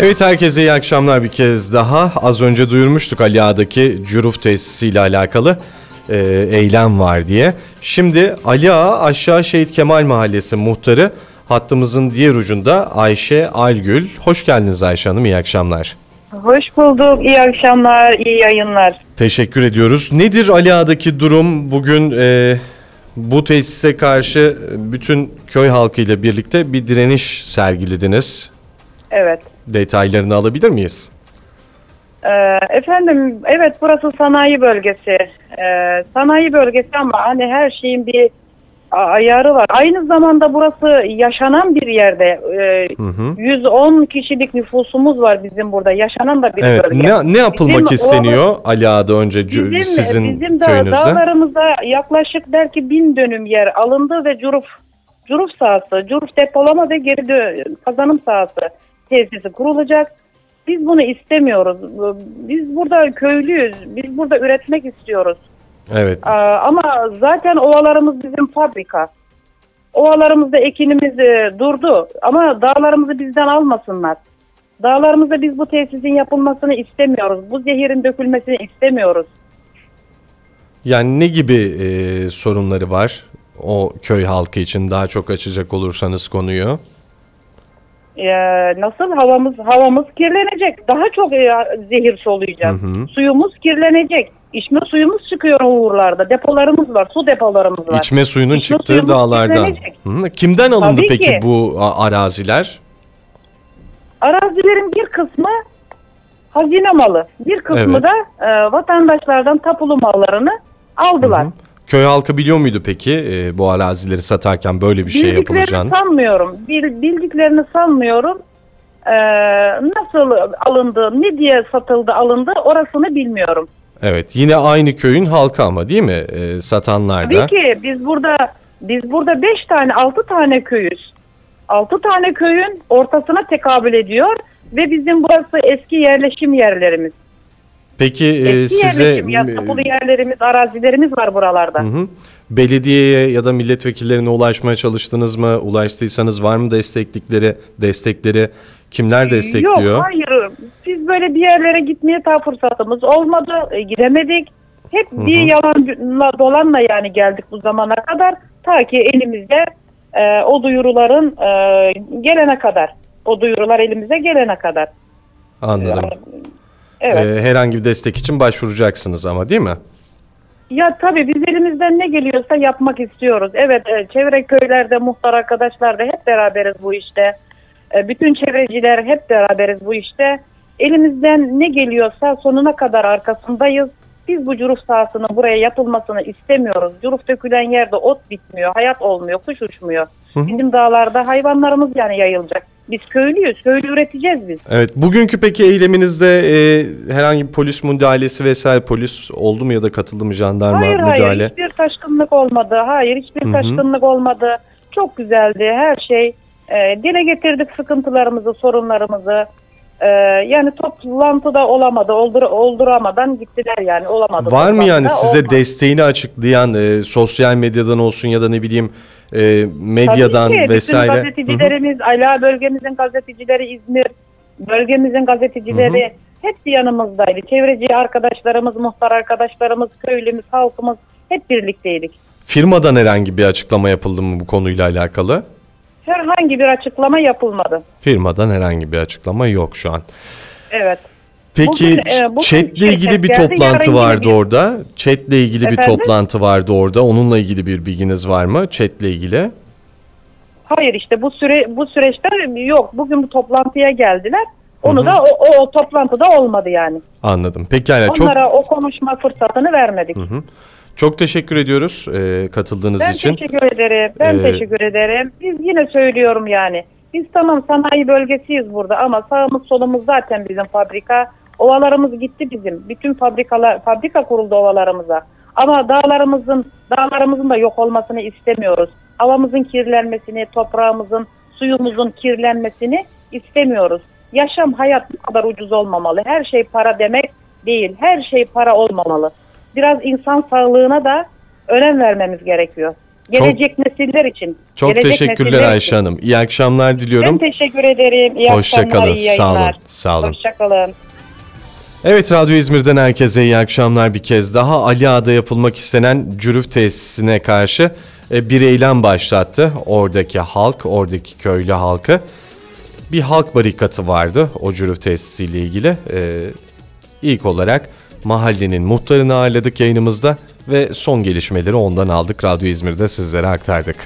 Evet herkese iyi akşamlar bir kez daha. Az önce duyurmuştuk Ali Ağa'daki Cüruf tesisiyle alakalı e, eylem var diye. Şimdi Ali Ağa Aşağı Şehit Kemal Mahallesi muhtarı hattımızın diğer ucunda Ayşe Algül. Hoş geldiniz Ayşe Hanım iyi akşamlar. Hoş bulduk. İyi akşamlar, iyi yayınlar. Teşekkür ediyoruz. Nedir Ali Ağa'daki durum? Bugün e, bu tesise karşı bütün köy halkıyla birlikte bir direniş sergilediniz. Evet. Detaylarını alabilir miyiz? Ee, efendim, evet burası sanayi bölgesi. Ee, sanayi bölgesi ama hani her şeyin bir ayarı var. Aynı zamanda burası yaşanan bir yerde. Ee, hı. 110 kişilik nüfusumuz var bizim burada. Yaşanan da bir Evet. bölge. Ne, ne yapılmak Bizim isteniyor Ali Ağa'da önce Bizim, sizin bizim de köyünüzde? dağlarımızda yaklaşık belki bin dönüm yer alındı ve Curuf Curuf sahası, Curuf depolama ve geri dö- kazanım sahası tesisi kurulacak. Biz bunu istemiyoruz. Biz burada köylüyüz. Biz burada üretmek istiyoruz. Evet. Ama zaten ovalarımız bizim fabrika. Ovalarımızda ekinimiz e, durdu ama dağlarımızı bizden almasınlar. Dağlarımızda biz bu tesisin yapılmasını istemiyoruz. Bu zehirin dökülmesini istemiyoruz. Yani ne gibi e, sorunları var o köy halkı için daha çok açacak olursanız konuyu? Ee, nasıl havamız havamız kirlenecek. Daha çok e, zehir soluyacağız. Suyumuz kirlenecek. İçme suyumuz çıkıyor uğurlarda. Depolarımız var. Su depolarımız var. İçme suyunun İçme çıktığı suyumuz dağlardan. kirlenecek. Hı, Kimden alındı Tabii peki ki. bu a- araziler? Arazilerin bir kısmı hazine malı. Bir kısmı Evet. da e, vatandaşlardan tapulu mallarını aldılar. Köy halkı biliyor muydu peki e, bu arazileri satarken böyle bir şey Bildiklerini yapılacağını? sanmıyorum. Bil- bildiklerini sanmıyorum. Ee, nasıl alındı, ne diye satıldı, alındı orasını bilmiyorum. Evet yine aynı köyün halkı ama değil mi e, satanlar da? Tabii ki biz burada biz burada 5 tane 6 tane köyüz. 6 tane köyün ortasına tekabül ediyor ve bizim burası eski yerleşim yerlerimiz. Peki e, Eski size yerleşim yerlerimiz, arazilerimiz var buralarda. Hı hı. Belediyeye ya da milletvekillerine ulaşmaya çalıştınız mı? Ulaştıysanız var mı desteklikleri, destekleri? Kimler destekliyor? Yok hayır. Biz böyle bir yerlere gitmeye daha fırsatımız olmadı. E, gidemedik. Hep bir yalanla dolanla yani geldik bu zamana kadar. Ta ki elimizde e, o duyuruların e, gelene kadar. O duyurular elimize gelene kadar. Anladım. Evet. Ee, herhangi bir destek için başvuracaksınız ama değil mi? Ya tabii biz elimizden ne geliyorsa yapmak istiyoruz. Evet e, çevre köylerde muhtar arkadaşlar da hep beraberiz bu işte. E, bütün çevreciler hep beraberiz bu işte. Elimizden ne geliyorsa sonuna kadar arkasındayız. Biz bu curuf sahasının buraya yapılmasını istemiyoruz. Curuf dökülen yerde ot bitmiyor, hayat olmuyor, kuş uçmuyor. Bizim dağlarda hayvanlarımız yani yayılacak. Biz köylüyüz, köylü üreteceğiz biz. Evet. Bugünkü peki eyleminizde e, herhangi bir polis müdahalesi vesaire polis oldu mu ya da katıldı mı jandarma Hayır müdahale? hayır hiçbir taşkınlık olmadı. Hayır hiçbir taşkınlık olmadı. Çok güzeldi her şey. Ee, dile getirdik sıkıntılarımızı, sorunlarımızı. Ee, yani toplantıda olamadı, oldur, olduramadan gittiler yani olamadı. Var mı yani size olmadı. desteğini açıklayan e, sosyal medyadan olsun ya da ne bileyim e, medyadan Tabii ki, vesaire? Bütün gazetecilerimiz, Ala bölgemizin gazetecileri, İzmir bölgemizin gazetecileri hepsi yanımızdaydı. Çevreci arkadaşlarımız, muhtar arkadaşlarımız, köylümüz, halkımız hep birlikteydik. Firmadan herhangi bir açıklama yapıldı mı bu konuyla alakalı? Herhangi bir açıklama yapılmadı. Firmadan herhangi bir açıklama yok şu an. Evet. Peki Bugün, e, bugün chatle ilgili bir geldi, toplantı vardı bir- orada. Chatle ilgili bir toplantı vardı orada. Onunla ilgili bir bilginiz var mı? Chatle ilgili. Hayır işte bu süre bu süreçte yok. Bugün bu toplantıya geldiler. Onu da o, o, o toplantıda olmadı yani. Anladım. Peki yani çok Onlara o konuşma fırsatını vermedik. Çok teşekkür ediyoruz e, katıldığınız Ben için. teşekkür ederim. Ben Ee, teşekkür ederim. Biz yine söylüyorum yani. Biz tamam sanayi bölgesiyiz burada ama sağımız solumuz zaten bizim fabrika. Ovalarımız gitti bizim. Bütün fabrikalar fabrika kuruldu ovalarımıza. Ama dağlarımızın dağlarımızın da yok olmasını istemiyoruz. Havamızın kirlenmesini, toprağımızın, suyumuzun kirlenmesini istemiyoruz. Yaşam hayat bu kadar ucuz olmamalı. Her şey para demek değil. Her şey para olmamalı. Biraz insan sağlığına da önem vermemiz gerekiyor. Gelecek nesiller için. Çok Gelecek teşekkürler Ayşe için. Hanım. İyi akşamlar Ben diliyorum. teşekkür ederim. İyi Hoşça akşamlar, kalın. iyi Sağ olun. yayınlar. Sağ olun. Hoşçakalın. Evet Radyo İzmir'den herkese iyi akşamlar bir kez daha. Ali Ağa'da yapılmak istenen cürüf tesisine karşı e, bir eylem başlattı. Oradaki halk, oradaki köylü halkı. Bir halk barikatı vardı o cürüf tesisiyle ilgili. E, ilk olarak mahallenin muhtarını ağırladık yayınımızda ve son gelişmeleri ondan aldık. Radyo İzmir'de sizlere aktardık.